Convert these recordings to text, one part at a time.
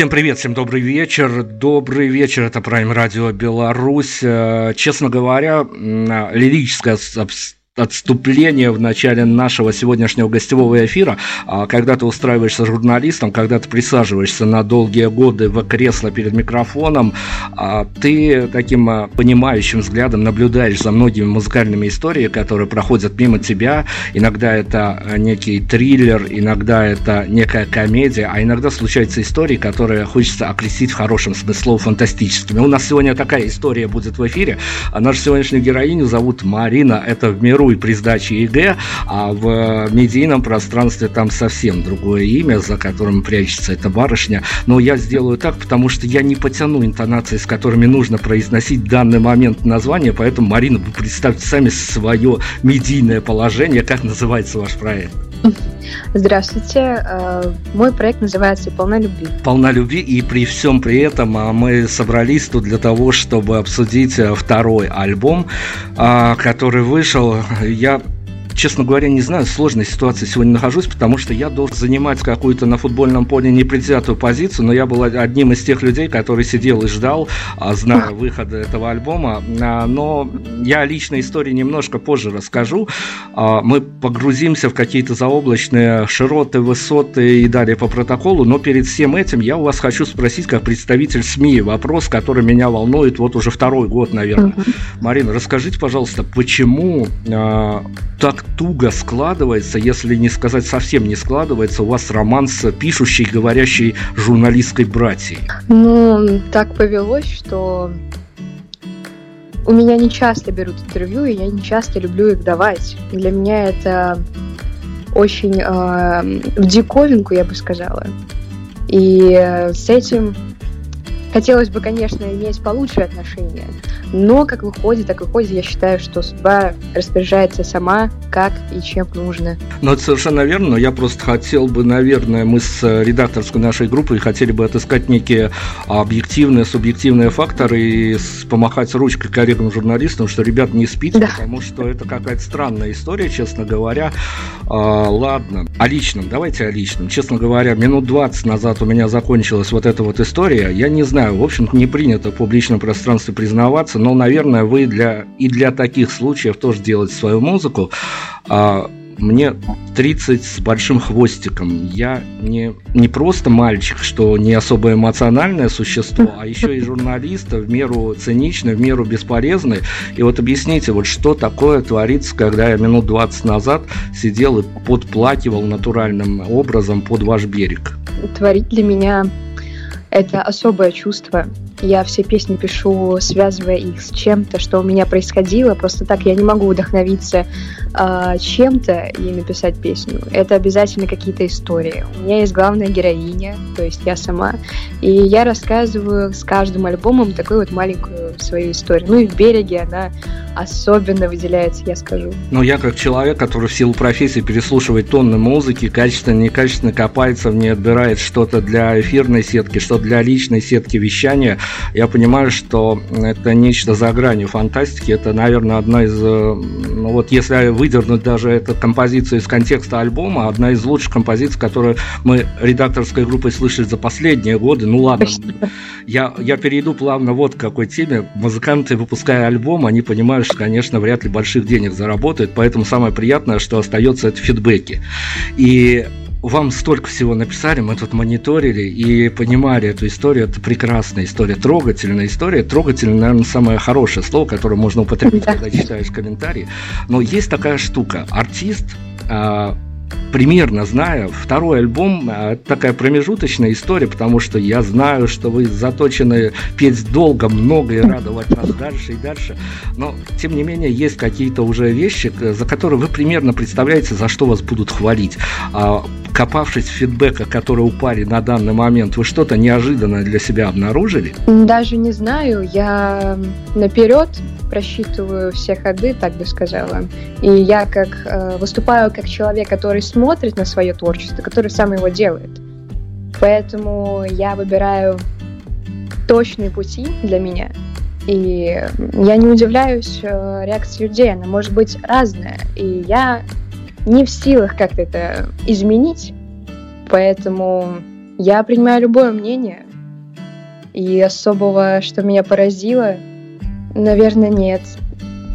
Всем привет, всем добрый вечер. Добрый вечер, это Prime Radio Беларусь. Э, честно говоря, лирическое отступление в начале нашего сегодняшнего гостевого эфира, а, когда ты устраиваешься журналистом, когда ты присаживаешься на долгие годы в кресло перед микрофоном, а, ты таким а, понимающим взглядом наблюдаешь за многими музыкальными историями, которые проходят мимо тебя. Иногда это некий триллер, иногда это некая комедия, а иногда случаются истории, которые хочется окрестить в хорошем смысле слова фантастическими. У нас сегодня такая история будет в эфире. Нашу сегодняшнюю героиню зовут Марина. Это в миру и при сдаче ЕГЭ, а в медийном пространстве там совсем другое имя, за которым прячется эта барышня. Но я сделаю так, потому что я не потяну интонации, с которыми нужно произносить в данный момент название, поэтому, Марина, вы представьте сами свое медийное положение, как называется ваш проект. Здравствуйте. Э, мой проект называется «Полна любви». «Полна любви», и при всем при этом а, мы собрались тут для того, чтобы обсудить э, второй альбом, а, который вышел. Я честно говоря, не знаю, в сложной ситуации сегодня нахожусь, потому что я должен занимать какую-то на футбольном поле непредвзятую позицию, но я был одним из тех людей, который сидел и ждал, а, зная выхода этого альбома. А, но я личной истории немножко позже расскажу. А, мы погрузимся в какие-то заоблачные широты, высоты и далее по протоколу, но перед всем этим я у вас хочу спросить, как представитель СМИ, вопрос, который меня волнует вот уже второй год, наверное. Марина, расскажите, пожалуйста, почему так туго складывается, если не сказать совсем не складывается, у вас роман с пишущей, говорящей журналистской братьей? Ну, так повелось, что у меня не часто берут интервью, и я не часто люблю их давать. Для меня это очень э, в диковинку, я бы сказала. И с этим хотелось бы, конечно, иметь получше отношения. Но как выходит, так выходит, я считаю, что судьба распоряжается сама, как и чем нужно. Ну, это совершенно верно, но я просто хотел бы, наверное, мы с редакторской нашей группой хотели бы отыскать некие объективные, субъективные факторы и помахать ручкой коллегам журналистам, что, ребят, не спите, да. потому что это какая-то странная история, честно говоря. А, ладно, о личном, давайте о личном. Честно говоря, минут 20 назад у меня закончилась вот эта вот история. Я не знаю, в общем-то, не принято в публичном пространстве признаваться, но, наверное, вы для, и для таких случаев тоже делаете свою музыку. А, мне 30 с большим хвостиком. Я не, не просто мальчик, что не особо эмоциональное существо, а еще и журналист, в меру циничный, в меру бесполезный. И вот объясните, вот что такое творится, когда я минут 20 назад сидел и подплакивал натуральным образом под ваш берег? Творить для меня это особое чувство. Я все песни пишу, связывая их с чем-то, что у меня происходило. Просто так я не могу вдохновиться э, чем-то и написать песню. Это обязательно какие-то истории. У меня есть главная героиня, то есть я сама. И я рассказываю с каждым альбомом такую вот маленькую свою историю. Ну и в «Береге» она особенно выделяется, я скажу. Но я как человек, который в силу профессии переслушивает тонны музыки, качественно, некачественно копается в ней, отбирает что-то для эфирной сетки, что для личной сетки вещания, я понимаю, что это нечто за гранью фантастики. Это, наверное, одна из... Э, ну, вот если выдернуть даже эту композицию из контекста альбома, одна из лучших композиций, которую мы редакторской группой слышали за последние годы. Ну ладно, я, я перейду плавно вот к какой теме. Музыканты, выпуская альбом, они понимают, что, конечно, вряд ли больших денег заработают, поэтому самое приятное, что остается, это фидбэки. И вам столько всего написали, мы тут мониторили и понимали эту историю. Это прекрасная история, трогательная история. Трогательная, наверное, самое хорошее слово, которое можно употребить, когда читаешь комментарии. Но есть такая штука. Артист а, примерно знаю. Второй альбом а, такая промежуточная история, потому что я знаю, что вы заточены петь долго, много и радовать нас дальше и дальше. Но, тем не менее, есть какие-то уже вещи, за которые вы примерно представляете, за что вас будут хвалить. Копавшись в фидбэках, которые упали на данный момент, вы что-то неожиданное для себя обнаружили? Даже не знаю. Я наперед просчитываю все ходы, так бы сказала. И я как э, выступаю как человек, который смотрит на свое творчество, который сам его делает. Поэтому я выбираю точные пути для меня. И я не удивляюсь э, реакции людей, она может быть разная. И я не в силах как-то это изменить, поэтому я принимаю любое мнение. И особого, что меня поразило, наверное, нет.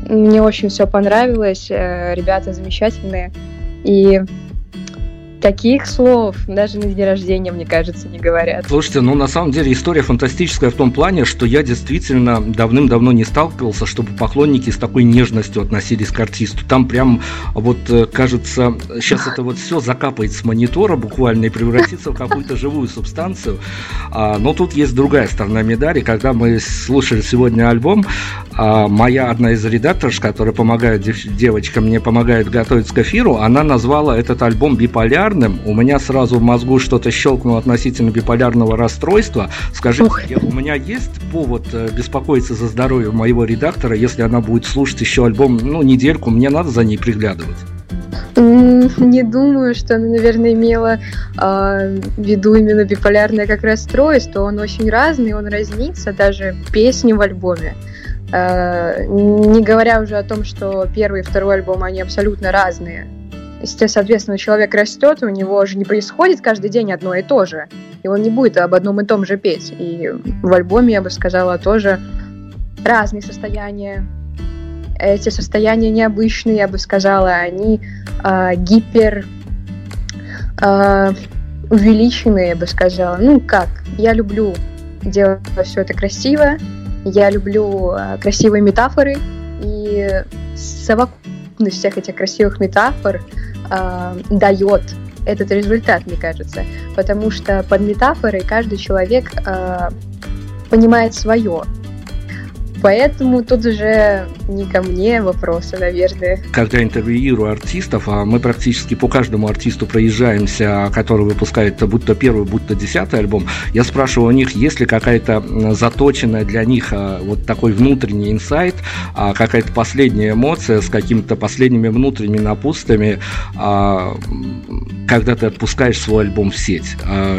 Мне очень все понравилось, э, ребята замечательные. И таких слов даже на день рождения, мне кажется, не говорят. Слушайте, ну на самом деле история фантастическая в том плане, что я действительно давным-давно не сталкивался, чтобы поклонники с такой нежностью относились к артисту. Там прям вот э, кажется, сейчас это вот все закапает с монитора буквально и превратится в какую-то живую субстанцию. А, но тут есть другая сторона медали. Когда мы слушали сегодня альбом, а, моя одна из редакторов, которая помогает девочкам, мне помогает готовиться к эфиру, она назвала этот альбом биполярным биполярным, у меня сразу в мозгу что-то щелкнуло относительно биполярного расстройства. Скажите, я, у меня есть повод э, беспокоиться за здоровье моего редактора, если она будет слушать еще альбом, ну, недельку, мне надо за ней приглядывать? Не думаю, что она, наверное, имела э, в виду именно биполярное как расстройство. Он очень разный, он разнится, даже песни в альбоме Э, не говоря уже о том, что первый и второй альбом, они абсолютно разные. Если, соответственно, человек растет, у него же не происходит каждый день одно и то же. И он не будет об одном и том же петь. И в альбоме, я бы сказала, тоже разные состояния. Эти состояния необычные, я бы сказала, они э, гипер э, увеличенные, я бы сказала. Ну как, я люблю делать все это красиво, я люблю э, красивые метафоры, и совокупность всех этих красивых метафор э, дает этот результат, мне кажется. Потому что под метафорой каждый человек э, понимает свое. Поэтому тут уже не ко мне вопросы, наверное. Когда интервьюирую артистов, а мы практически по каждому артисту проезжаемся, который выпускает будь то первый, будь то десятый альбом, я спрашиваю у них, есть ли какая-то заточенная для них а, вот такой внутренний инсайт, а, какая-то последняя эмоция с какими-то последними внутренними напутствиями, а, когда ты отпускаешь свой альбом в сеть.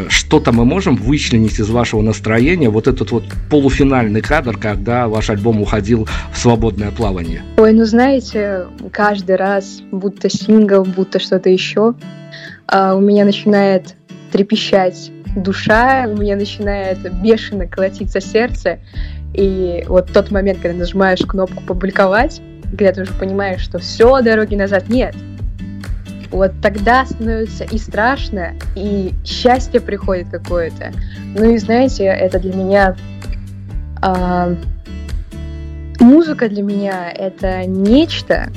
Что-то мы можем вычленить из вашего настроения, вот этот вот полуфинальный кадр, когда ваш альбом уходил в свободное плавание? Ой, ну знаете, каждый раз, будто сингл, будто что-то еще, а, у меня начинает трепещать душа, у меня начинает бешено колотиться сердце. И вот тот момент, когда нажимаешь кнопку «Публиковать», когда ты уже понимаешь, что все, дороги назад нет, вот тогда становится и страшно, и счастье приходит какое-то. Ну и знаете, это для меня э, Музыка для меня это нечто,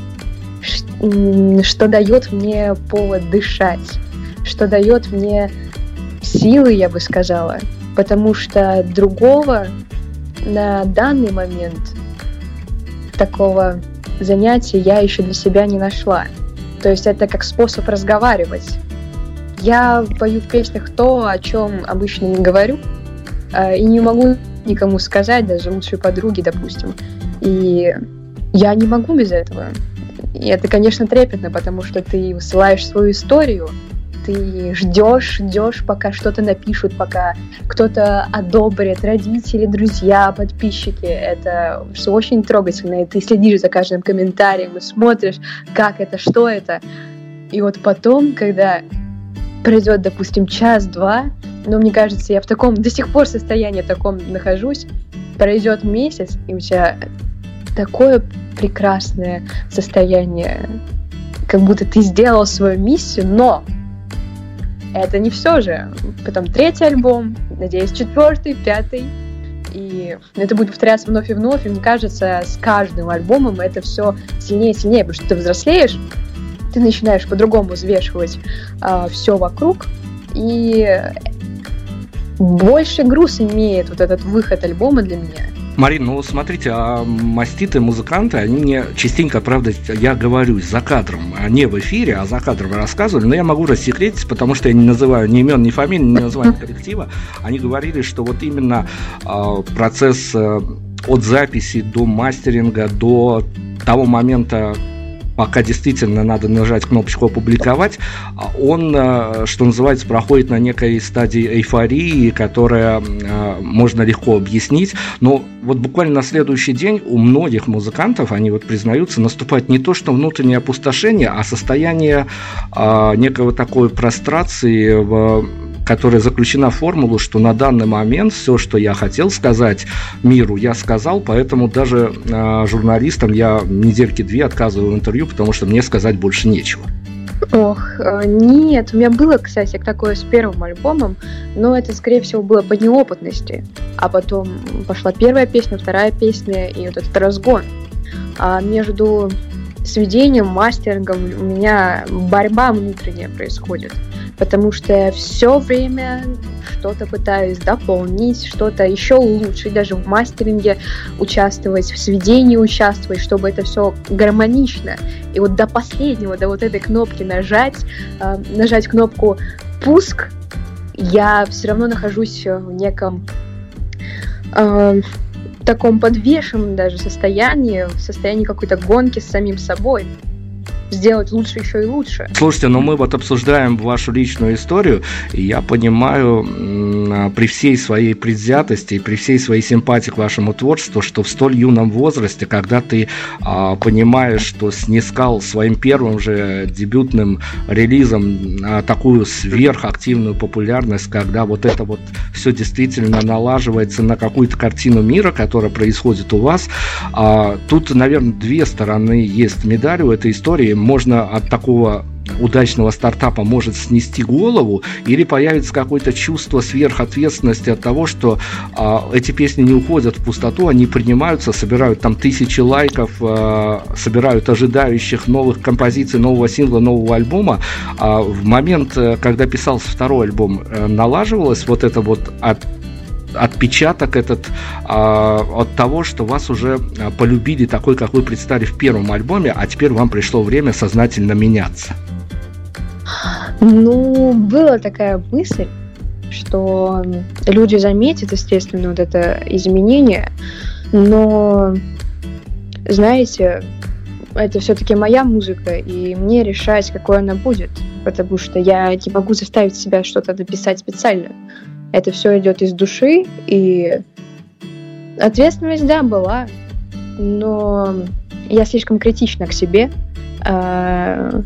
что дает мне повод дышать, что дает мне силы, я бы сказала, потому что другого на данный момент такого занятия я еще для себя не нашла. То есть это как способ разговаривать. Я пою в песнях то, о чем обычно не говорю, а, и не могу никому сказать, даже лучшей подруге, допустим. И я не могу без этого. И это, конечно, трепетно, потому что ты высылаешь свою историю, ты ждешь, ждешь, пока что-то напишут, пока кто-то одобрит, родители, друзья, подписчики. Это все очень трогательно, и ты следишь за каждым комментарием и смотришь, как это, что это. И вот потом, когда пройдет, допустим, час-два, но мне кажется, я в таком, до сих пор состоянии таком нахожусь, пройдет месяц, и у тебя такое прекрасное состояние, как будто ты сделал свою миссию, но это не все же. Потом третий альбом, надеюсь, четвертый, пятый. И это будет повторяться вновь и вновь. И мне кажется, с каждым альбомом это все сильнее и сильнее, потому что ты взрослеешь, ты начинаешь по-другому взвешивать а, все вокруг. И больше груз имеет вот этот выход альбома для меня. Марин, ну смотрите, а маститы, музыканты, они мне частенько, правда, я говорю за кадром, а не в эфире, а за кадром рассказывали, но я могу рассекретить, потому что я не называю ни имен, ни фамилий, ни названия коллектива. Они говорили, что вот именно э, процесс э, от записи до мастеринга, до того момента, пока действительно надо нажать кнопочку «Опубликовать», а он, э, что называется, проходит на некой стадии эйфории, которая э, можно легко объяснить. Но вот буквально на следующий день у многих музыкантов, они вот признаются, наступает не то, что внутреннее опустошение, а состояние а, некого такой прострации в которая заключена в формулу, что на данный момент все, что я хотел сказать миру, я сказал, поэтому даже э, журналистам я недельки две отказываю в интервью, потому что мне сказать больше нечего. Ох, э, нет, у меня было, кстати, такое с первым альбомом, но это, скорее всего, было по неопытности. А потом пошла первая песня, вторая песня и вот этот разгон. А между сведением, мастерингом у меня борьба внутренняя происходит потому что я все время что-то пытаюсь дополнить, что-то еще улучшить, даже в мастеринге участвовать, в сведении участвовать, чтобы это все гармонично. И вот до последнего, до вот этой кнопки нажать, э, нажать кнопку «Пуск», я все равно нахожусь в неком э, таком подвешенном даже состоянии, в состоянии какой-то гонки с самим собой. Сделать лучше еще и лучше. Слушайте, но мы вот обсуждаем вашу личную историю, и я понимаю при всей своей предвзятости и при всей своей симпатии к вашему творчеству, что в столь юном возрасте, когда ты а, понимаешь, что снискал своим первым же дебютным релизом а, такую сверхактивную популярность, когда вот это вот все действительно налаживается на какую-то картину мира, которая происходит у вас, а, тут, наверное, две стороны есть медали у этой истории можно от такого удачного стартапа может снести голову, или появится какое-то чувство сверхответственности от того, что а, эти песни не уходят в пустоту, они принимаются, собирают там тысячи лайков, а, собирают ожидающих новых композиций, нового сингла, нового альбома. А в момент, э, когда писался второй альбом, э, налаживалось вот это вот от отпечаток этот а, от того, что вас уже а, полюбили такой, как вы представили в первом альбоме, а теперь вам пришло время сознательно меняться? Ну, была такая мысль, что люди заметят, естественно, вот это изменение, но, знаете, это все-таки моя музыка, и мне решать, какой она будет, потому что я не могу заставить себя что-то написать специально. Это все идет из души, и ответственность, да, была, но я слишком критична к себе, а,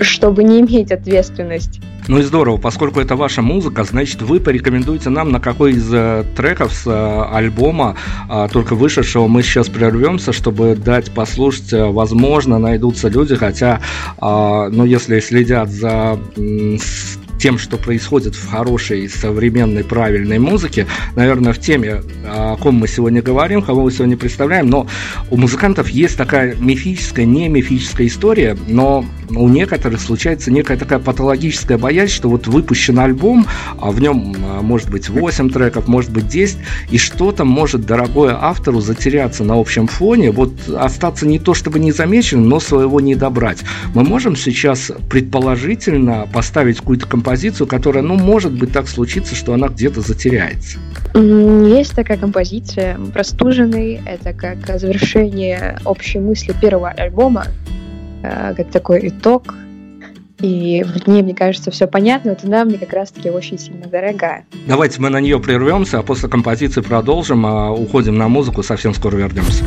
чтобы не иметь ответственность. Ну и здорово, поскольку это ваша музыка, значит вы порекомендуете нам на какой из э, треков с э, альбома, э, только вышедшего, мы сейчас прервемся, чтобы дать послушать, э, возможно, найдутся люди, хотя, э, ну если следят за тем, что происходит в хорошей, современной, правильной музыке, наверное, в теме, о ком мы сегодня говорим, кого мы сегодня представляем, но у музыкантов есть такая мифическая, не мифическая история, но у некоторых случается некая такая патологическая боязнь, что вот выпущен альбом, а в нем а, может быть 8 треков, может быть 10, и что-то может дорогое автору затеряться на общем фоне, вот остаться не то чтобы незамеченным, но своего не добрать. Мы можем сейчас предположительно поставить какую-то композицию композицию, которая, ну, может быть, так случится, что она где-то затеряется. Есть такая композиция «Простуженный». Это как завершение общей мысли первого альбома, э, как такой итог. И в ней, мне кажется, все понятно. Вот она мне как раз-таки очень сильно дорогая. Давайте мы на нее прервемся, а после композиции продолжим, а уходим на музыку, совсем скоро вернемся.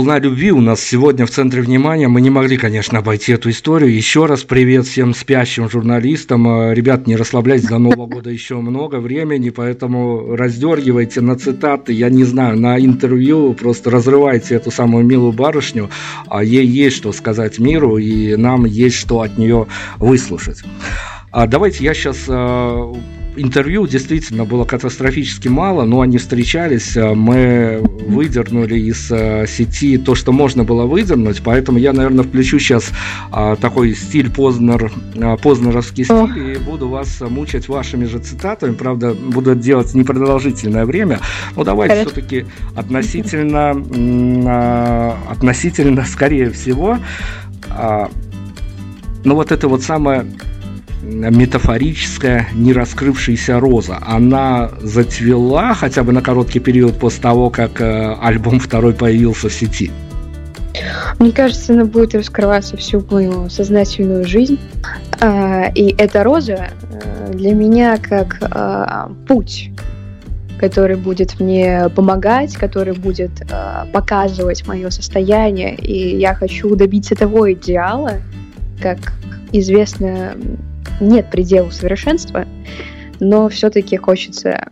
Полна любви у нас сегодня в центре внимания. Мы не могли, конечно, обойти эту историю. Еще раз привет всем спящим журналистам. Э, ребят, не расслабляйтесь, до Нового года еще много времени, поэтому раздергивайте на цитаты, я не знаю, на интервью, просто разрывайте эту самую милую барышню. А ей есть что сказать миру, и нам есть что от нее выслушать. А давайте я сейчас э, интервью действительно было катастрофически мало, но они встречались, э, мы выдернули из э, сети то, что можно было выдернуть, поэтому я, наверное, включу сейчас а, такой стиль Познер, а, познеровский стиль и буду вас мучать вашими же цитатами, правда, буду это делать непродолжительное время, но давайте все-таки относительно, а, относительно, скорее всего, ну вот это вот самое метафорическая не раскрывшаяся роза. Она зацвела хотя бы на короткий период после того, как э, альбом второй появился в сети. Мне кажется, она будет раскрываться всю мою сознательную жизнь. А, и эта роза э, для меня как а, путь, который будет мне помогать, который будет показывать мое состояние. И я хочу добиться того идеала, как известно, нет предела совершенства, но все-таки хочется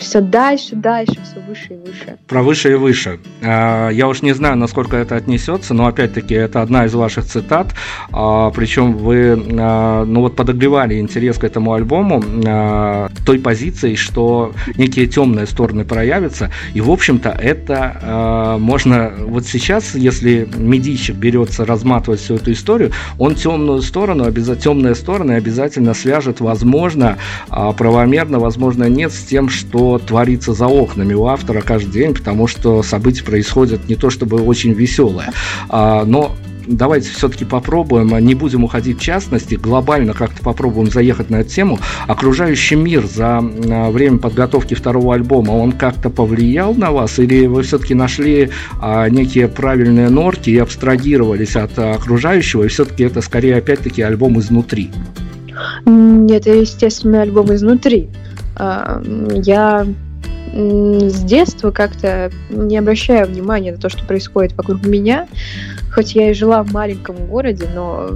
все дальше, дальше, все выше и выше. Про выше и выше. А, я уж не знаю, насколько это отнесется, но опять-таки это одна из ваших цитат. А, Причем вы, а, ну вот, подогревали интерес к этому альбому той позицией, что некие темные стороны проявятся. И, в общем-то, это можно вот сейчас, если медийщик берется разматывать всю эту историю, он темную сторону, темные стороны обязательно свяжет, возможно, правомерно, возможно, нет, с тем, что творится за окнами у автора каждый день, потому что события происходят не то чтобы очень веселые, а, но давайте все-таки попробуем, не будем уходить в частности, глобально как-то попробуем заехать на эту тему. Окружающий мир за а, время подготовки второго альбома, он как-то повлиял на вас, или вы все-таки нашли а, некие правильные норки и абстрагировались от окружающего, и все-таки это скорее опять-таки альбом изнутри? Нет, это, естественно, альбом изнутри. А, я с детства как-то не обращаю внимания на то, что происходит вокруг меня. Хоть я и жила в маленьком городе, но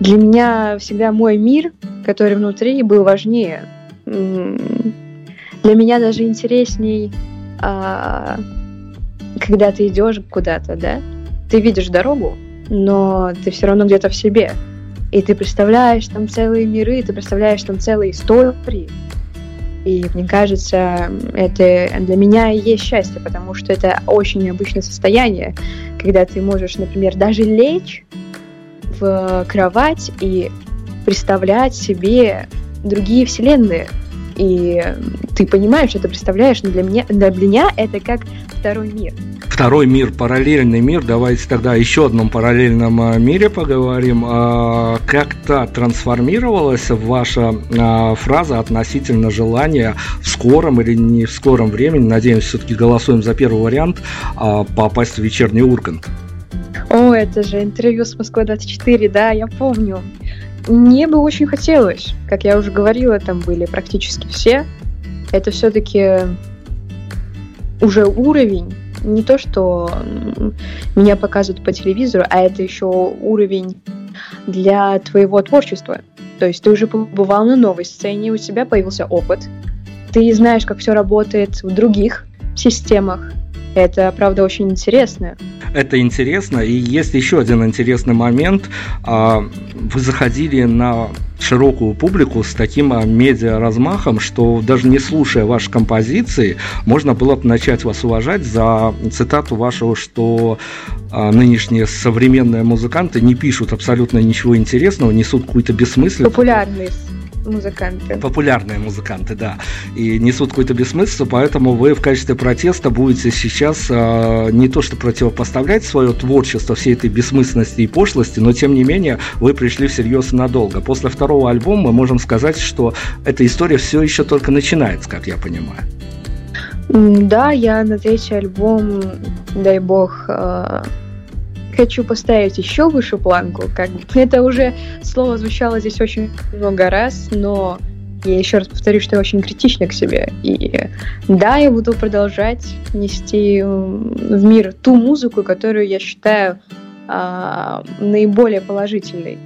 для меня всегда мой мир, который внутри, был важнее. Для меня даже интересней, а, когда ты идешь куда-то, да, ты видишь дорогу, но ты все равно где-то в себе. И ты представляешь там целые миры, ты представляешь там целые истории. И мне кажется, это для меня и есть счастье, потому что это очень необычное состояние, когда ты можешь, например, даже лечь в кровать и представлять себе другие вселенные. И ты понимаешь, что ты представляешь, но для меня, для меня это как второй мир второй мир, параллельный мир. Давайте тогда еще одном параллельном а, мире поговорим. А, как-то трансформировалась ваша а, фраза относительно желания в скором или не в скором времени, надеемся, все-таки голосуем за первый вариант, попасть в вечерний Ургант? О, это же интервью с Москвой-24, да, я помню. Мне бы очень хотелось, как я уже говорила, там были практически все. Это все-таки уже уровень не то, что меня показывают по телевизору, а это еще уровень для твоего творчества. То есть ты уже побывал на новой сцене, у тебя появился опыт, ты знаешь, как все работает в других системах, это, правда, очень интересно. Это интересно. И есть еще один интересный момент. А, вы заходили на широкую публику с таким а, медиа размахом, что даже не слушая ваши композиции, можно было бы начать вас уважать за цитату вашего, что а, нынешние современные музыканты не пишут абсолютно ничего интересного, несут какую-то бессмысленность. Популярность музыканты. Популярные музыканты, да. И несут какую-то бессмыслицу, поэтому вы в качестве протеста будете сейчас э, не то что противопоставлять свое творчество всей этой бессмысленности и пошлости, но тем не менее вы пришли всерьез надолго. После второго альбома мы можем сказать, что эта история все еще только начинается, как я понимаю. Да, я на третий альбом, дай бог, э, хочу поставить еще выше планку. Как. Это уже слово звучало здесь очень много раз, но Я еще раз повторю, что я очень критична к себе. И да, я буду продолжать нести в мир ту музыку, которую я считаю а, наиболее положительной,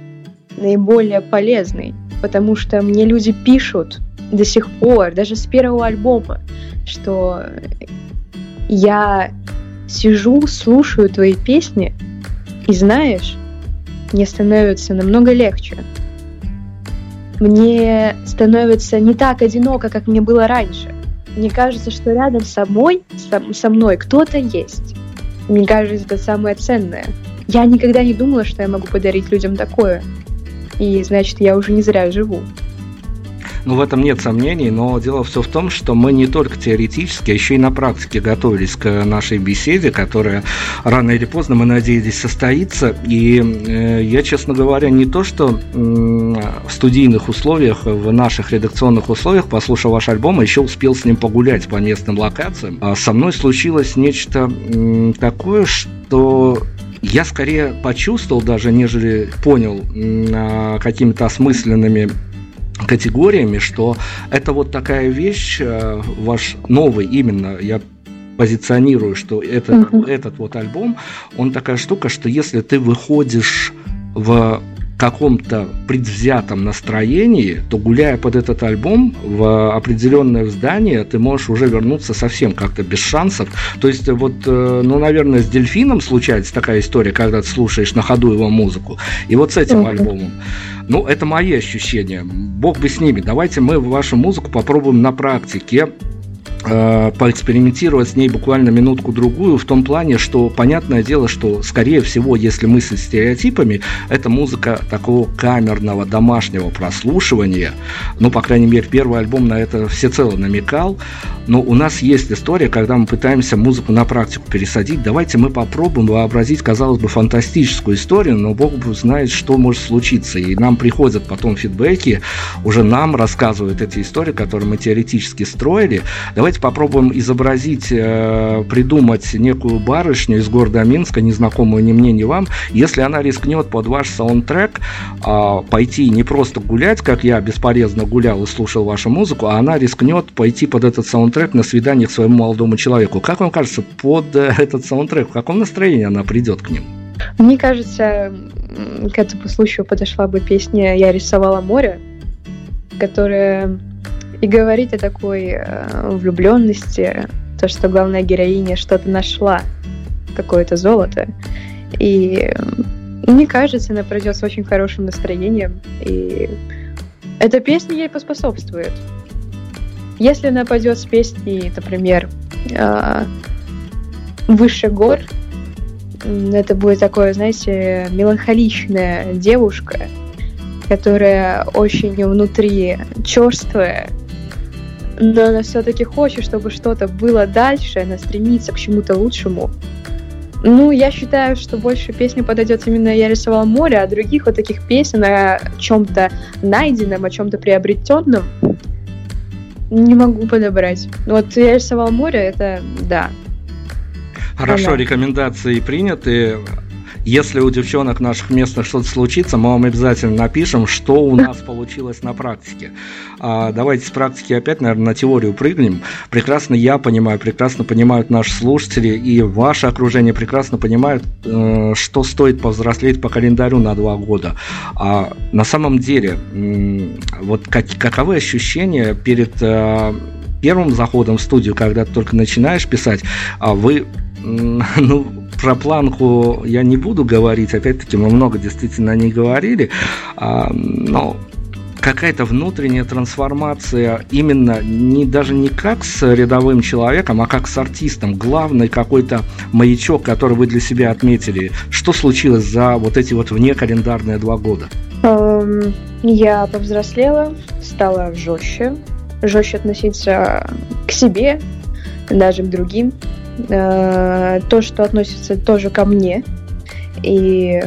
наиболее полезной. Потому что мне люди пишут до сих пор, даже с первого альбома, что я сижу, слушаю твои песни, и знаешь, мне становится намного легче. Мне становится не так одиноко, как мне было раньше. Мне кажется, что рядом со мной, со, со мной кто-то есть. Мне кажется, это самое ценное. Я никогда не думала, что я могу подарить людям такое. И значит, я уже не зря живу. Ну, в этом нет сомнений, но дело все в том, что мы не только теоретически, а еще и на практике готовились к нашей беседе, которая рано или поздно, мы надеялись, состоится. И э, я, честно говоря, не то, что э, в студийных условиях, в наших редакционных условиях, послушал ваш альбом, а еще успел с ним погулять по местным локациям. А со мной случилось нечто э, такое, что я скорее почувствовал даже, нежели понял э, какими-то осмысленными категориями, что это вот такая вещь, э, ваш новый именно, я позиционирую, что это, uh-huh. этот вот альбом, он такая штука, что если ты выходишь в каком-то предвзятом настроении, то гуляя под этот альбом в определенное здание, ты можешь уже вернуться совсем как-то без шансов. То есть вот, э, ну, наверное, с Дельфином случается такая история, когда ты слушаешь на ходу его музыку. И вот с этим uh-huh. альбомом. Ну, это мои ощущения. Бог бы с ними. Давайте мы вашу музыку попробуем на практике Э, поэкспериментировать с ней буквально минутку-другую в том плане, что понятное дело, что, скорее всего, если мыслить стереотипами, это музыка такого камерного домашнего прослушивания. Ну, по крайней мере, первый альбом на это всецело намекал. Но у нас есть история, когда мы пытаемся музыку на практику пересадить. Давайте мы попробуем вообразить, казалось бы, фантастическую историю, но Бог знает, что может случиться. И нам приходят потом фидбэки, уже нам рассказывают эти истории, которые мы теоретически строили. Давайте Давайте попробуем изобразить, э, придумать некую барышню из города Минска, незнакомую ни мне, ни вам. Если она рискнет под ваш саундтрек э, пойти не просто гулять, как я бесполезно гулял и слушал вашу музыку, а она рискнет пойти под этот саундтрек на свидание к своему молодому человеку. Как вам кажется, под э, этот саундтрек, в каком настроении она придет к ним? Мне кажется, к этому случаю подошла бы песня «Я рисовала море», которая и говорить о такой э, влюбленности, то, что главная героиня что-то нашла, какое-то золото. И мне кажется, она пройдет с очень хорошим настроением. И эта песня ей поспособствует. Если она пойдет с песней, например, э, «Выше гор», это будет такое, знаете, меланхоличная девушка, которая очень внутри черствая, но она все-таки хочет, чтобы что-то было дальше, она стремится к чему-то лучшему. Ну, я считаю, что больше песня подойдет именно «Я рисовала море», а других вот таких песен о чем-то найденном, о чем-то приобретенном не могу подобрать. Вот «Я рисовала море» — это да. Хорошо, Она. рекомендации приняты. Если у девчонок наших местных что-то случится, мы вам обязательно напишем, что у нас получилось на практике. А, давайте с практики опять, наверное, на теорию прыгнем. Прекрасно я понимаю, прекрасно понимают наши слушатели и ваше окружение прекрасно понимают, э, что стоит повзрослеть по календарю на два года. А на самом деле, вот как, каковы ощущения перед э, первым заходом в студию, когда ты только начинаешь писать, а вы ну, про планку я не буду говорить, опять-таки мы много действительно не говорили, а, но какая-то внутренняя трансформация именно не даже не как с рядовым человеком, а как с артистом. Главный какой-то маячок, который вы для себя отметили. Что случилось за вот эти вот вне календарные два года? Um, я повзрослела, стала жестче, жестче относиться к себе, даже к другим. Э, то, что относится тоже ко мне. И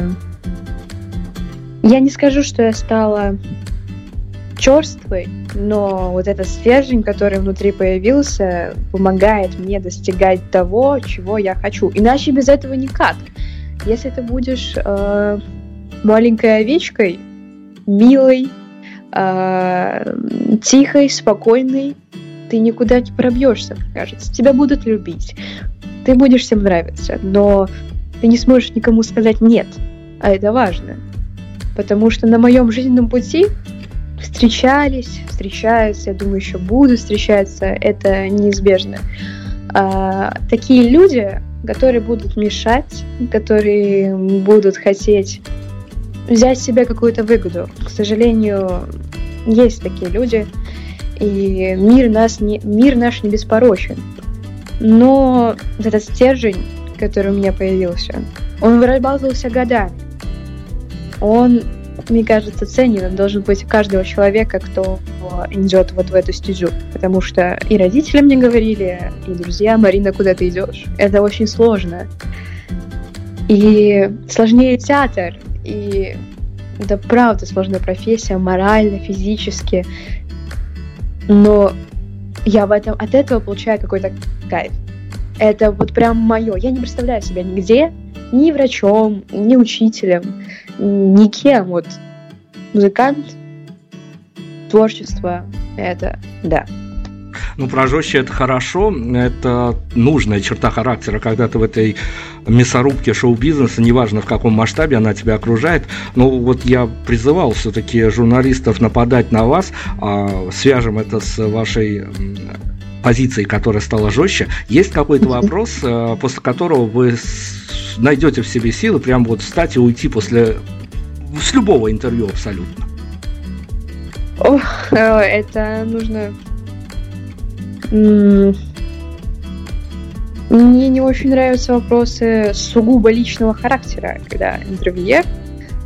я не скажу, что я стала черствой, но вот этот стержень, который внутри появился, помогает мне достигать того, чего я хочу. Иначе без этого никак. Если ты будешь э, маленькой овечкой, милой, э, тихой, спокойной, ты никуда не пробьешься, мне кажется. Тебя будут любить, ты будешь всем нравиться, но ты не сможешь никому сказать «нет», а это важно. Потому что на моем жизненном пути встречались, встречаются, я думаю, еще будут встречаться, это неизбежно. А, такие люди, которые будут мешать, которые будут хотеть взять себе какую-то выгоду. К сожалению, есть такие люди, и мир, нас не, мир наш не беспорочен. Но этот стержень, который у меня появился, он вырабатывался годами. Он мне кажется, ценен он должен быть у каждого человека, кто идет вот в эту стезю. Потому что и родители мне говорили, и друзья, Марина, куда ты идешь? Это очень сложно. И сложнее театр, и это правда сложная профессия, морально, физически. Но я в этом, от этого получаю какой-то кайф. Это вот прям мое. Я не представляю себя нигде, ни врачом, ни учителем, никем. Вот музыкант, творчество — это да. Ну, про жестче это хорошо, это нужная черта характера, когда ты в этой мясорубке шоу-бизнеса, неважно в каком масштабе она тебя окружает. Но вот я призывал все-таки журналистов нападать на вас, а свяжем это с вашей позиции, которая стала жестче, есть какой-то вопрос, э, после которого вы найдете в себе силы прям вот встать и уйти после с любого интервью абсолютно. Ох, э, это нужно... Мне не очень нравятся вопросы сугубо личного характера, когда интервьюер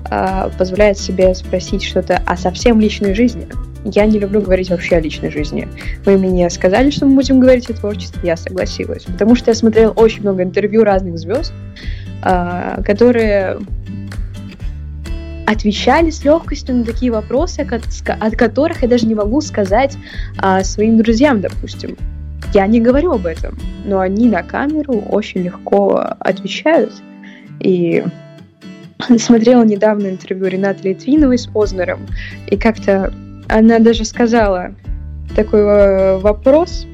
э, позволяет себе спросить что-то о совсем личной жизни. Я не люблю говорить вообще о личной жизни. Вы мне сказали, что мы будем говорить о творчестве, я согласилась. Потому что я смотрела очень много интервью разных звезд, э, которые отвечали с легкостью на такие вопросы, от, которых я даже не могу сказать а, своим друзьям, допустим. Я не говорю об этом, но они на камеру очень легко отвечают. И смотрела недавно интервью Ренаты Литвиновой с Познером, и как-то она даже сказала такой э, вопрос,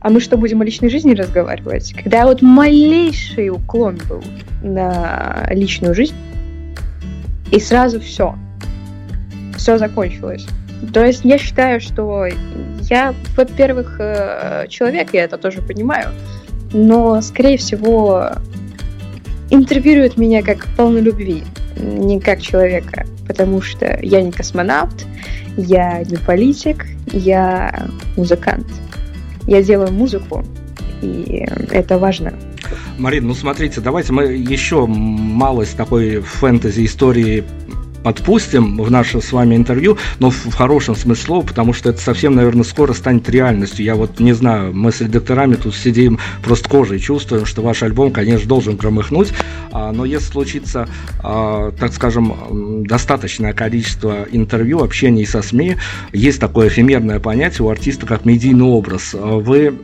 а мы что, будем о личной жизни разговаривать? Когда вот малейший уклон был на личную жизнь, и сразу все. Все закончилось. То есть я считаю, что я, во-первых, э, человек, я это тоже понимаю, но, скорее всего, интервьюируют меня как полной любви, не как человека, потому что я не космонавт, я не политик, я музыкант. Я делаю музыку, и это важно. Марин, ну смотрите, давайте мы еще малость такой фэнтези истории подпустим в наше с вами интервью, но в, хорошем смысле слова, потому что это совсем, наверное, скоро станет реальностью. Я вот не знаю, мы с редакторами тут сидим просто кожей, чувствуем, что ваш альбом, конечно, должен громыхнуть, а, но если случится, а, так скажем, достаточное количество интервью, общений со СМИ, есть такое эфемерное понятие у артиста, как медийный образ. Вы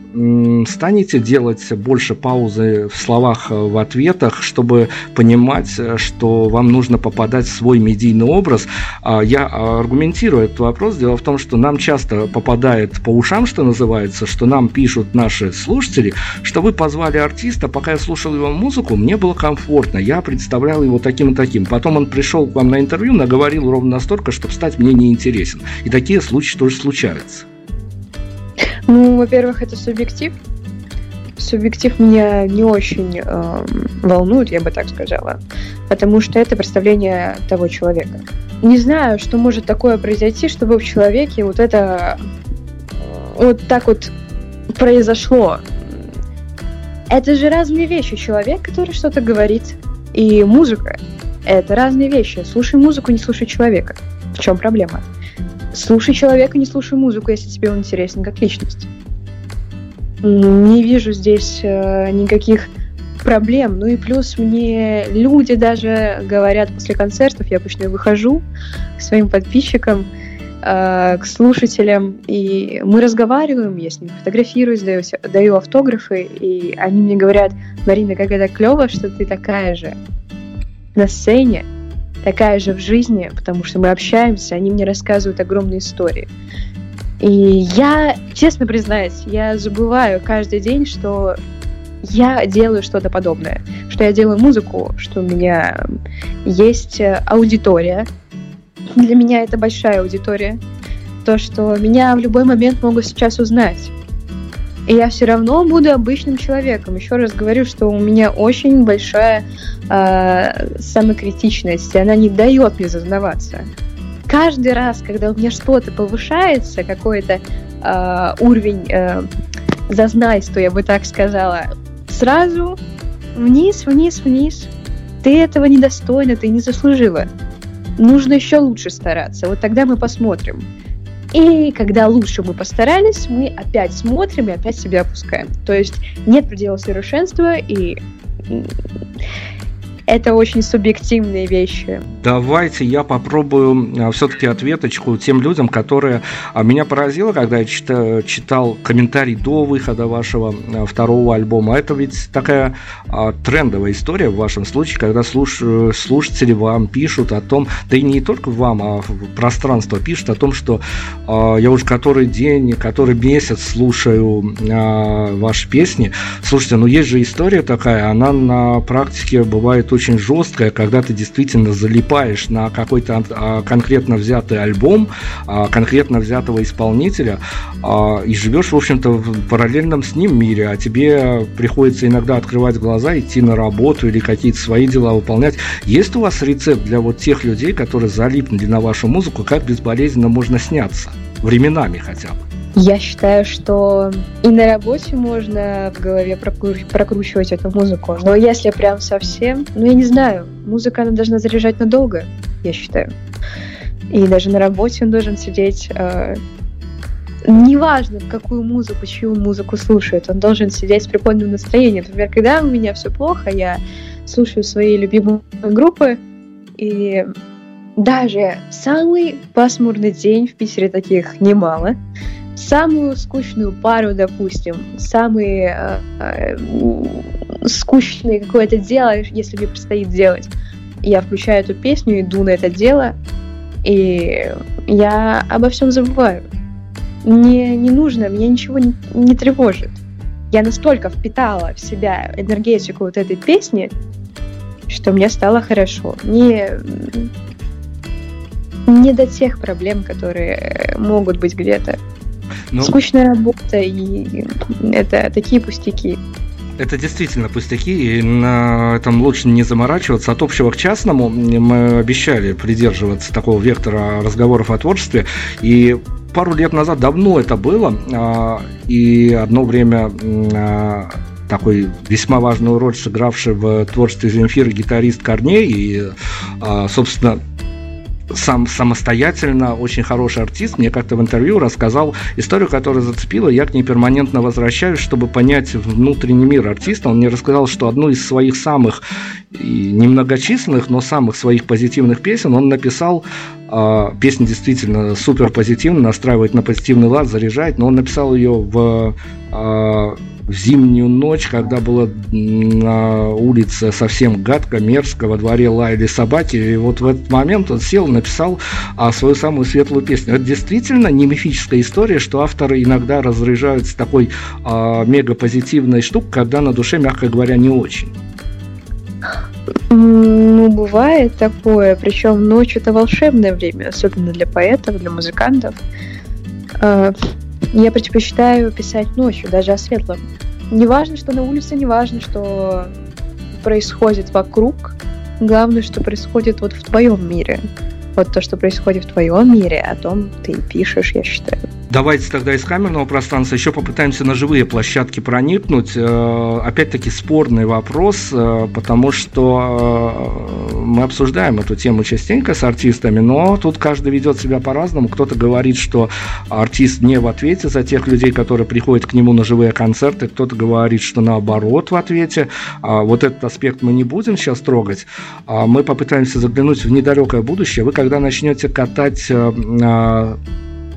станете делать больше паузы в словах, в ответах, чтобы понимать, что вам нужно попадать в свой медийный медийный образ. А, я аргументирую этот вопрос. Дело в том, что нам часто попадает по ушам, что называется, что нам пишут наши слушатели, что вы позвали артиста, пока я слушал его музыку, мне было комфортно, я представлял его таким и таким. Потом он пришел к вам на интервью, наговорил ровно настолько, чтобы стать мне неинтересен. И такие случаи тоже случаются. Ну, во-первых, это субъектив, субъектив меня не очень э, волнует, я бы так сказала, потому что это представление того человека. Не знаю, что может такое произойти, чтобы в человеке вот это э, вот так вот произошло. Это же разные вещи. Человек, который что-то говорит, и музыка — это разные вещи. Слушай музыку, не слушай человека. В чем проблема? Слушай человека, не слушай музыку, если тебе он интересен как личность. Не вижу здесь э, никаких проблем. Ну и плюс мне люди даже говорят после концертов, я обычно выхожу к своим подписчикам, э, к слушателям, и мы разговариваем, я с ними фотографируюсь, даю, даю автографы, и они мне говорят, Марина, как это клево, что ты такая же на сцене, такая же в жизни, потому что мы общаемся, они мне рассказывают огромные истории. И я, честно признаюсь, я забываю каждый день, что я делаю что-то подобное, что я делаю музыку, что у меня есть аудитория. Для меня это большая аудитория. То, что меня в любой момент могут сейчас узнать. И я все равно буду обычным человеком. Еще раз говорю, что у меня очень большая э, самокритичность, и она не дает мне зазнаваться. Каждый раз, когда у меня что-то повышается, какой-то э, уровень э, зазнайства, я бы так сказала, сразу вниз, вниз, вниз. Ты этого недостойна, ты не заслужила. Нужно еще лучше стараться. Вот тогда мы посмотрим. И когда лучше мы постарались, мы опять смотрим и опять себя опускаем. То есть нет предела совершенства, и это очень субъективные вещи. Давайте я попробую а, все-таки ответочку тем людям, которые а, меня поразило, когда я читал, комментарий до выхода вашего а, второго альбома. Это ведь такая трендовая история в вашем случае, когда слуш, слушатели вам пишут о том, да и не только вам, а пространство пишет о том, что я уже который день, который месяц слушаю ваши песни. Слушайте, ну есть же история такая, она на практике бывает очень жесткая, когда ты действительно залипаешь на какой-то а, конкретно взятый альбом, а, конкретно взятого исполнителя, а, и живешь, в общем-то, в параллельном с ним мире, а тебе приходится иногда открывать глаза, идти на работу или какие-то свои дела выполнять. Есть у вас рецепт для вот тех людей, которые залипнули на вашу музыку, как безболезненно можно сняться? Временами хотя бы. Я считаю, что и на работе можно в голове прокручивать эту музыку. Но если прям совсем, ну я не знаю, музыка она должна заряжать надолго, я считаю. И даже на работе он должен сидеть. Э, неважно, какую музыку, чью музыку слушает, он должен сидеть с прикольным настроением. Например, когда у меня все плохо, я слушаю свои любимые группы, и даже самый пасмурный день в Питере таких немало самую скучную пару, допустим, самый э, э, скучное какое-то дело, если мне предстоит делать, я включаю эту песню, иду на это дело, и я обо всем забываю. Мне не нужно, меня ничего не, не тревожит. Я настолько впитала в себя энергетику вот этой песни, что мне стало хорошо. Не, не до тех проблем, которые могут быть где-то. Ну, Скучная работа, и это такие пустяки. Это действительно пустяки, и на этом лучше не заморачиваться. От общего к частному мы обещали придерживаться такого вектора разговоров о творчестве, и пару лет назад давно это было, а, и одно время а, такой весьма важную роль сыгравший в творчестве Земфира гитарист Корней, и, а, собственно, сам самостоятельно очень хороший артист. Мне как-то в интервью рассказал историю, которая зацепила. Я к ней перманентно возвращаюсь, чтобы понять внутренний мир артиста. Он мне рассказал, что одну из своих самых немногочисленных, но самых своих позитивных песен он написал э, песня действительно супер позитивная, настраивает на позитивный лад, заряжает, но он написал ее в э, зимнюю ночь, когда было на улице совсем гадко, мерзко, во дворе лаяли собаки, и вот в этот момент он сел, написал а, свою самую светлую песню. Это действительно не мифическая история, что авторы иногда разряжаются такой а, мега позитивной штукой, когда на душе, мягко говоря, не очень. Ну, бывает такое, причем ночь это волшебное время, особенно для поэтов, для музыкантов. Я предпочитаю писать ночью, даже о светлом. Не важно, что на улице, не важно, что происходит вокруг. Главное, что происходит вот в твоем мире. Вот то, что происходит в твоем мире, о том ты пишешь, я считаю. Давайте тогда из камерного пространства еще попытаемся на живые площадки проникнуть. Э, опять-таки спорный вопрос, э, потому что э, мы обсуждаем эту тему частенько с артистами, но тут каждый ведет себя по-разному. Кто-то говорит, что артист не в ответе за тех людей, которые приходят к нему на живые концерты, кто-то говорит, что наоборот в ответе. А вот этот аспект мы не будем сейчас трогать. А мы попытаемся заглянуть в недалекое будущее. Вы когда начнете катать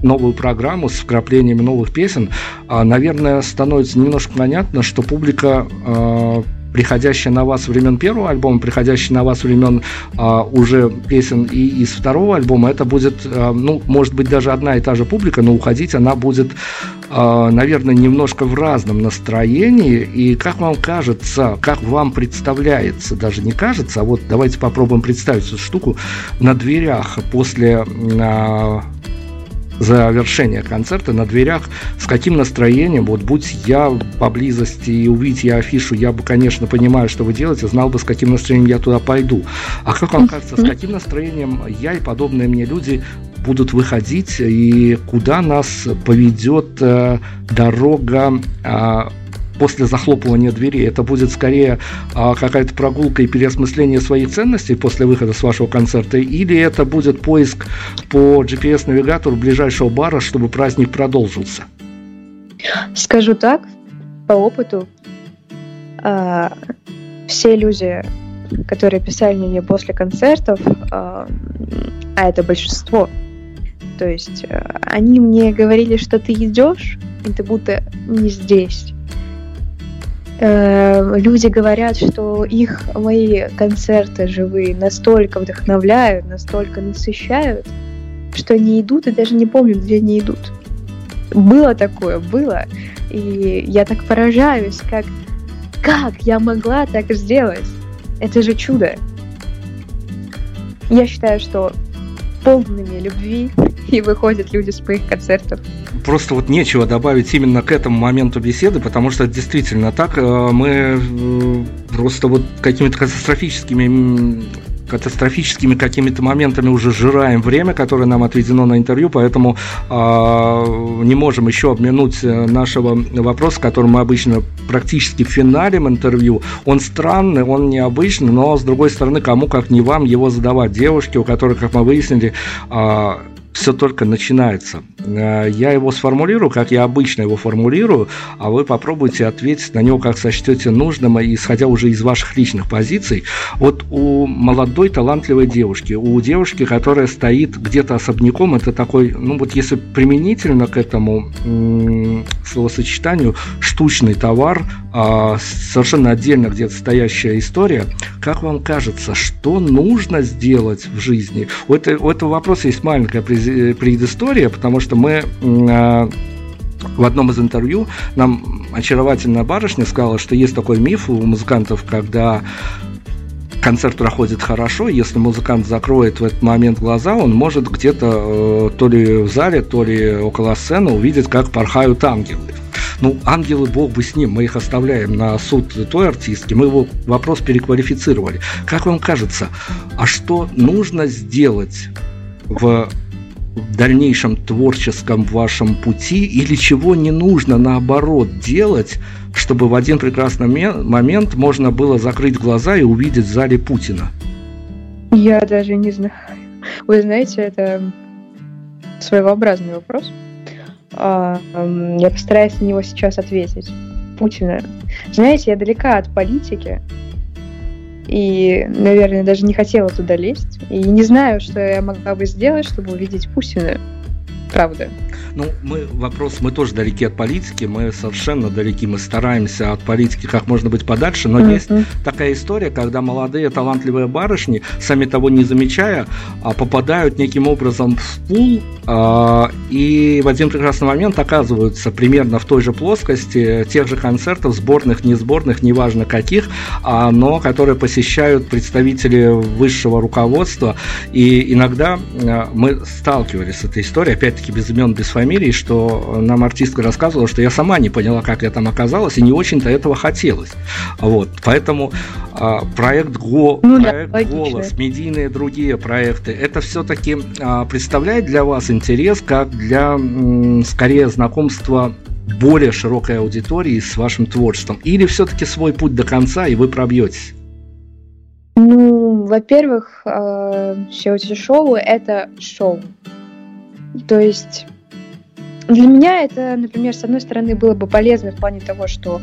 новую программу с вкраплениями новых песен, а, наверное, становится немножко понятно, что публика а, приходящая на вас времен первого альбома, приходящая на вас времен а, уже песен и из второго альбома, это будет, а, ну, может быть, даже одна и та же публика, но уходить она будет, а, наверное, немножко в разном настроении. И как вам кажется, как вам представляется, даже не кажется, а вот давайте попробуем представить эту штуку на дверях после а, завершения концерта на дверях, с каким настроением, вот будь я поблизости и увидеть я афишу, я бы, конечно, понимаю, что вы делаете, знал бы, с каким настроением я туда пойду. А как вам кажется, с каким настроением я и подобные мне люди будут выходить и куда нас поведет э, дорога э, после захлопывания двери. Это будет скорее а, какая-то прогулка и переосмысление своих ценностей после выхода с вашего концерта, или это будет поиск по GPS-навигатору ближайшего бара, чтобы праздник продолжился? Скажу так, по опыту, а, все люди, которые писали мне после концертов, а, а это большинство, то есть а, они мне говорили, что ты идешь, и ты будто не здесь. Э, люди говорят, что их мои концерты живые настолько вдохновляют, настолько насыщают, что они идут и даже не помнят, где они идут. Было такое, было. И я так поражаюсь, как, как я могла так сделать? Это же чудо. Я считаю, что полными любви и выходят люди с моих концертов. Просто вот нечего добавить именно к этому моменту беседы, потому что действительно так э, мы э, просто вот какими-то катастрофическими катастрофическими какими-то моментами уже жираем время, которое нам отведено на интервью, поэтому э, не можем еще обминуть э, нашего вопроса, который мы обычно практически финалем интервью. Он странный, он необычный, но с другой стороны, кому как не вам его задавать. Девушке, у которой, как мы выяснили, э, все только начинается. Э, я его сформулирую, как я обычно его формулирую, а вы попробуйте ответить на него, как сочтете нужным, исходя уже из ваших личных позиций. Вот у молодой талантливой девушки, у девушки, которая стоит где-то особняком, это такой, ну вот если применительно к этому словосочетанию, штучный товар, а, совершенно отдельно где-то стоящая история. Как вам кажется, что нужно сделать в жизни? У у этого вопроса есть маленькая предыстория, потому что мы а, в одном из интервью нам очаровательная барышня сказала, что есть такой миф у музыкантов, когда концерт проходит хорошо, если музыкант закроет в этот момент глаза, он может где-то э, то ли в зале, то ли около сцены увидеть, как порхают ангелы. Ну, ангелы, бог бы с ним, мы их оставляем на суд той артистки, мы его вопрос переквалифицировали. Как вам кажется, а что нужно сделать в дальнейшем творческом вашем пути или чего не нужно наоборот делать, чтобы в один прекрасный момент можно было закрыть глаза и увидеть в зале Путина? Я даже не знаю. Вы знаете, это своеобразный вопрос. А, я постараюсь на него сейчас ответить. Путина. Знаете, я далека от политики, и, наверное, даже не хотела туда лезть. И не знаю, что я могла бы сделать, чтобы увидеть Путина. Правда. Ну, мы вопрос, мы тоже далеки от политики, мы совершенно далеки, мы стараемся от политики как можно быть подальше, но uh-huh. есть такая история, когда молодые талантливые барышни, сами того не замечая, а, попадают неким образом в пул а, и в один прекрасный момент оказываются примерно в той же плоскости тех же концертов, сборных, не сборных, неважно каких, а, но которые посещают представители высшего руководства. И иногда мы сталкивались с этой историей, опять-таки без имен, без фамилий, что нам артистка рассказывала, что я сама не поняла, как я там оказалась, и не очень-то этого хотелось. Вот, поэтому а, проект, Го, ну, проект да, «Голос», медийные другие проекты, это все-таки а, представляет для вас интерес как для, м, скорее, знакомства более широкой аудитории с вашим творчеством? Или все-таки свой путь до конца, и вы пробьетесь? Ну, во-первых, э, все эти шоу это шоу. То есть для меня это, например, с одной стороны, было бы полезно в плане того, что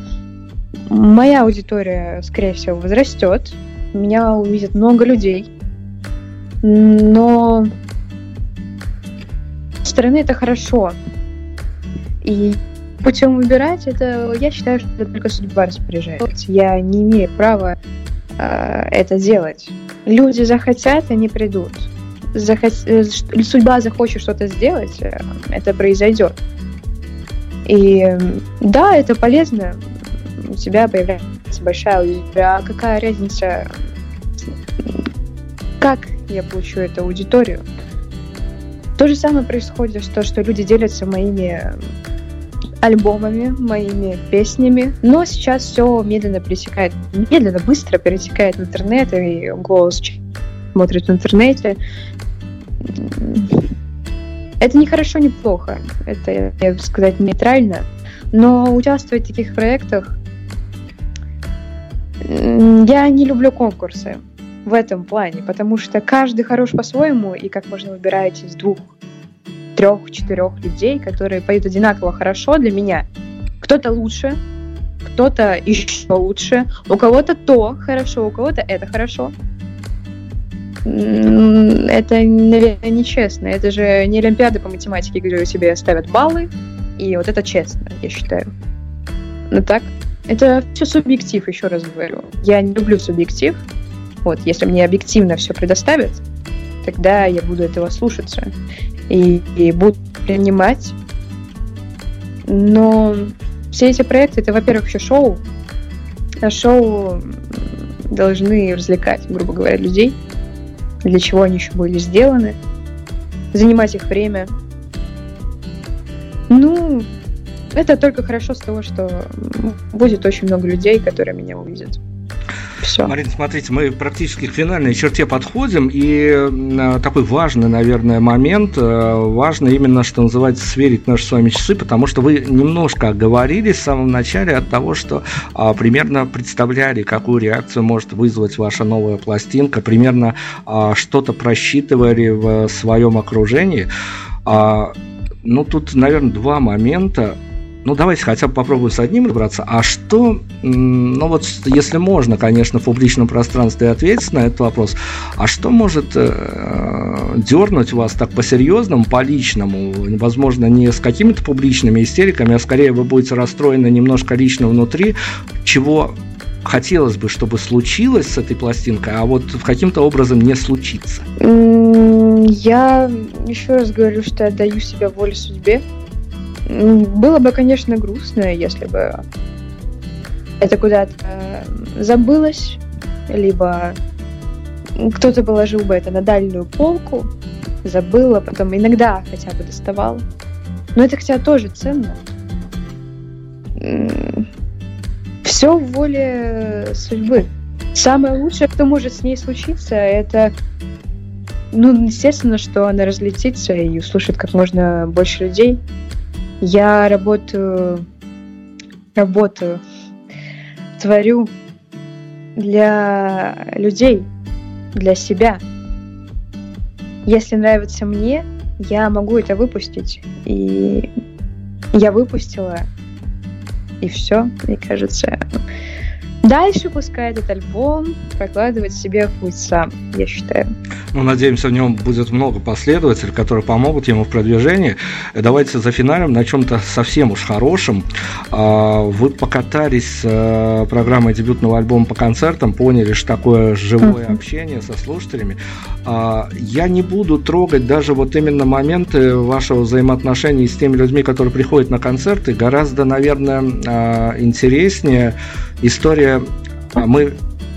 моя аудитория, скорее всего, возрастет, меня увидит много людей, но с стороны это хорошо. И путем выбирать, это я считаю, что это только судьба распоряжается. Я не имею права э, это делать. Люди захотят, они придут. Захот... Э, судьба захочет что-то сделать, э, это произойдет. И да, это полезно. У тебя появляется большая аудитория. А какая разница, как я получу эту аудиторию? То же самое происходит, что, что люди делятся моими альбомами, моими песнями. Но сейчас все медленно пересекает, медленно, быстро пересекает интернет, и голос смотрит в интернете. Это не хорошо, не плохо. Это, я бы сказать, нейтрально. Но участвовать в таких проектах я не люблю конкурсы в этом плане, потому что каждый хорош по-своему, и как можно выбирать из двух трех-четырех людей, которые поют одинаково хорошо для меня. Кто-то лучше, кто-то еще лучше, у кого-то то хорошо, у кого-то это хорошо. Это, наверное, нечестно. Это же не Олимпиада по математике, где тебе ставят баллы, и вот это честно, я считаю. Но так, это все субъектив, еще раз говорю. Я не люблю субъектив. Вот, если мне объективно все предоставят, тогда я буду этого слушаться и, и будут принимать. Но все эти проекты, это, во-первых, еще шоу. А шоу должны развлекать, грубо говоря, людей. Для чего они еще были сделаны. Занимать их время. Ну, это только хорошо с того, что будет очень много людей, которые меня увидят. Все. Марина, смотрите, мы практически к финальной черте подходим, и э, такой важный, наверное, момент, э, важно именно, что называется, сверить наши с вами часы, потому что вы немножко оговорились в самом начале от того, что а, примерно представляли, какую реакцию может вызвать ваша новая пластинка, примерно а, что-то просчитывали в своем окружении. А, ну, тут, наверное, два момента ну, давайте хотя бы попробуем с одним разобраться. А что, ну вот, если можно, конечно, в публичном пространстве ответить на этот вопрос, а что может э, дернуть вас так по-серьезному, по-личному, возможно, не с какими-то публичными истериками, а скорее вы будете расстроены немножко лично внутри, чего хотелось бы, чтобы случилось с этой пластинкой, а вот каким-то образом не случится? Я еще раз говорю, что я даю себя воле судьбе. Было бы, конечно, грустно, если бы это куда-то забылось, либо кто-то положил бы это на дальнюю полку, забыла, потом иногда хотя бы доставал. Но это хотя тоже ценно. Все в воле судьбы. Самое лучшее, что может с ней случиться, это ну, естественно, что она разлетится и услышит как можно больше людей. Я работаю, работаю, творю для людей, для себя. Если нравится мне, я могу это выпустить. И я выпустила, и все, мне кажется. Дальше пускай этот альбом прокладывает себе путь сам, я считаю. Ну, надеемся, в нем будет много последователей, которые помогут ему в продвижении. Давайте за финалем на чем-то совсем уж хорошем. А, вы покатались с э, программой дебютного альбома по концертам, поняли, что такое живое общение со слушателями. А, я не буду трогать даже вот именно моменты вашего взаимоотношений с теми людьми, которые приходят на концерты. Гораздо, наверное, а, интереснее история, а мы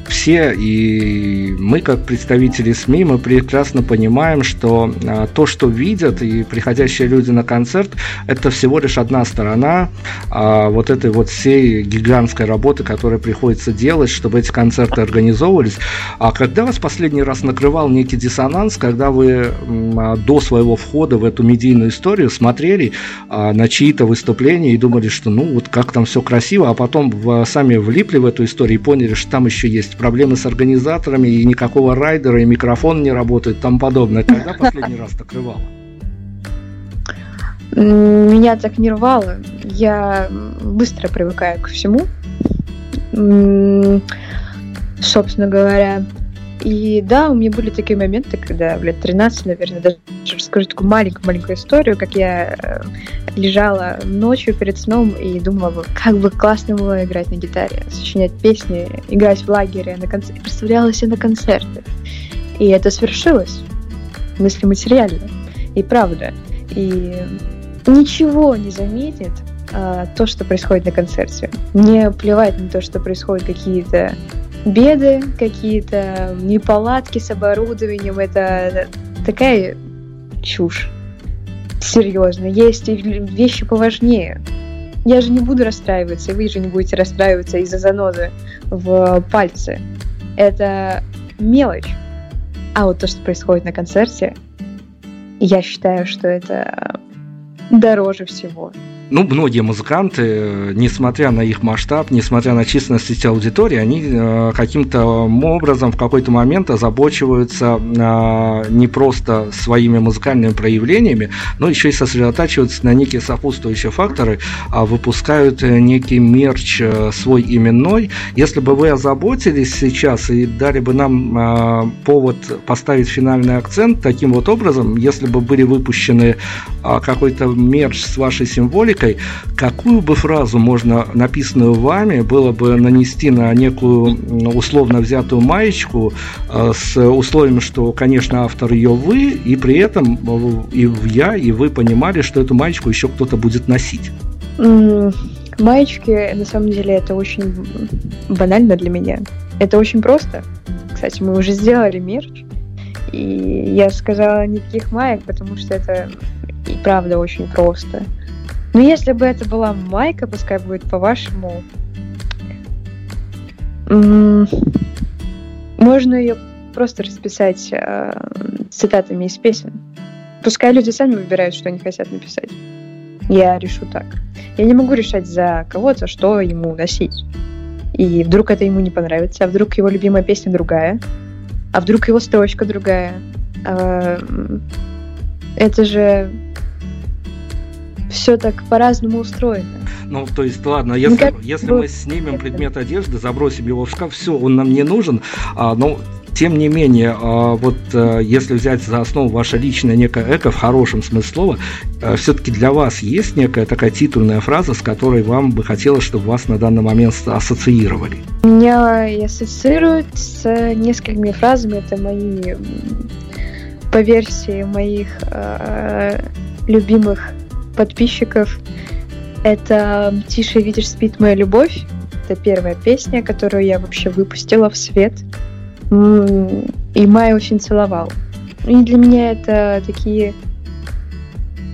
все, и мы, как представители СМИ, мы прекрасно понимаем, что а, то, что видят и приходящие люди на концерт, это всего лишь одна сторона а, вот этой вот всей гигантской работы, которая приходится делать, чтобы эти концерты организовывались. А когда вас последний раз накрывал некий диссонанс, когда вы а, до своего входа в эту медийную историю смотрели на чьи-то выступления и думали, что ну вот как там все красиво, а потом сами влипли в эту историю и поняли, что там еще есть проблемы с организаторами, и никакого райдера, и микрофон не работает, тому подобное. Когда последний раз так рвало? Меня так не рвало. Я быстро привыкаю ко всему. Собственно говоря, И да, у меня были такие моменты, когда в лет 13, наверное, даже расскажу такую маленькую-маленькую историю, как я э, лежала ночью перед сном и думала, как бы классно было играть на гитаре, сочинять песни, играть в лагере, на концерте, представляла себе на концерты. И это свершилось. Мысли материально. И правда. И ничего не заметит а, то, что происходит на концерте. Мне плевать на то, что происходят какие-то беды, какие-то неполадки с оборудованием. Это такая чушь. Серьезно, есть вещи поважнее. Я же не буду расстраиваться, и вы же не будете расстраиваться из-за заноды в пальце. Это мелочь. А вот то, что происходит на концерте, я считаю, что это дороже всего ну, многие музыканты, несмотря на их масштаб, несмотря на численность аудитории, они э, каким-то образом в какой-то момент озабочиваются э, не просто своими музыкальными проявлениями, но еще и сосредотачиваются на некие сопутствующие факторы, а выпускают некий мерч э, свой именной. Если бы вы озаботились сейчас и дали бы нам повод поставить финальный акцент таким вот образом, если бы были выпущены какой-то мерч с вашей символикой, музыкой, какую бы фразу можно, написанную вами, было бы нанести на некую условно взятую маечку э, с условием, что, конечно, автор ее вы, и при этом э, и я, и вы понимали, что эту маечку еще кто-то будет носить? Маечки, на самом деле, это очень банально для меня. Это очень просто. Кстати, мы уже сделали мерч, и я сказала никаких маек, потому что это и правда очень просто. Ну, если бы это была майка, пускай будет по-вашему, можно ее просто расписать э, цитатами из песен. Пускай люди сами выбирают, что они хотят написать. Я решу так. Я не могу решать за кого-то, что ему носить. И вдруг это ему не понравится, а вдруг его любимая песня другая, а вдруг его строчка другая. А, это же все так по-разному устроено. Ну, то есть, ладно, если, как... если мы снимем предмет одежды, забросим его в шкаф, все, он нам не нужен, а, но тем не менее, а, вот э, если взять за основу ваше личное некое эко в хорошем смысле слова, э, все-таки для вас есть некая такая титульная фраза, с которой вам бы хотелось, чтобы вас на данный момент ассоциировали? Меня ассоциируют с несколькими фразами. Это мои по версии моих э, любимых подписчиков. Это «Тише видишь, спит моя любовь». Это первая песня, которую я вообще выпустила в свет. И Май очень целовал. И для меня это такие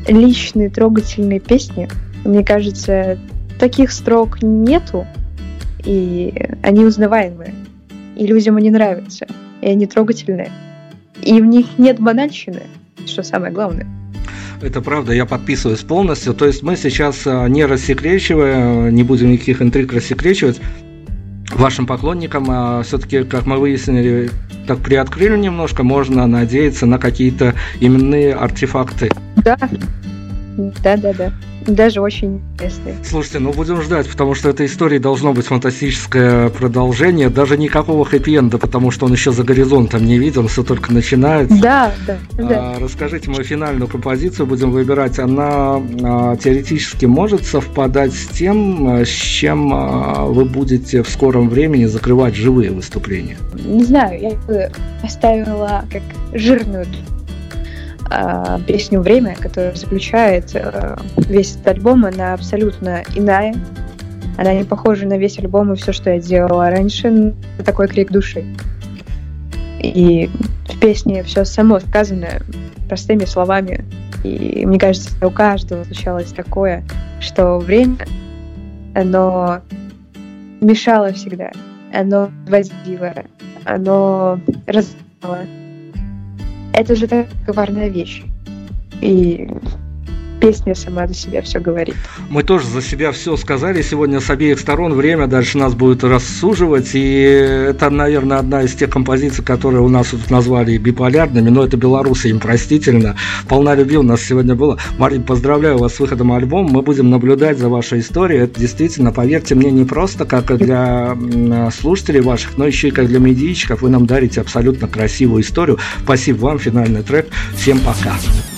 личные, трогательные песни. Мне кажется, таких строк нету, и они узнаваемые. И людям они нравятся, и они трогательные. И в них нет банальщины, что самое главное. Это правда, я подписываюсь полностью. То есть мы сейчас э, не рассекречивая, не будем никаких интриг рассекречивать вашим поклонникам, а все-таки, как мы выяснили, так приоткрыли немножко, можно надеяться на какие-то именные артефакты. Да, да, да, да даже очень интересные. Слушайте, ну будем ждать, потому что этой истории должно быть фантастическое продолжение, даже никакого хэппи-энда, потому что он еще за горизонтом не виден, все только начинается. Да, да, да. А, расскажите, мы финальную композицию будем выбирать, она а, теоретически может совпадать с тем, а, с чем а, вы будете в скором времени закрывать живые выступления? Не знаю, я бы оставила как жирную э, песню «Время», которая заключает э, весь этот альбом, она абсолютно иная. Она не похожа на весь альбом и все, что я делала раньше. Это такой крик души. И в песне все само сказано простыми словами. И мне кажется, у каждого случалось такое, что время, оно мешало всегда. Оно водило, оно разделяло это же такая коварная вещь. И песня сама за себя все говорит. Мы тоже за себя все сказали сегодня с обеих сторон. Время дальше нас будет рассуживать. И это, наверное, одна из тех композиций, которые у нас тут назвали биполярными. Но это белорусы, им простительно. Полна любви у нас сегодня было. Марин, поздравляю вас с выходом альбома. Мы будем наблюдать за вашей историей. Это действительно, поверьте мне, не просто как для слушателей ваших, но еще и как для медийщиков. Вы нам дарите абсолютно красивую историю. Спасибо вам. Финальный трек. Всем пока. чужими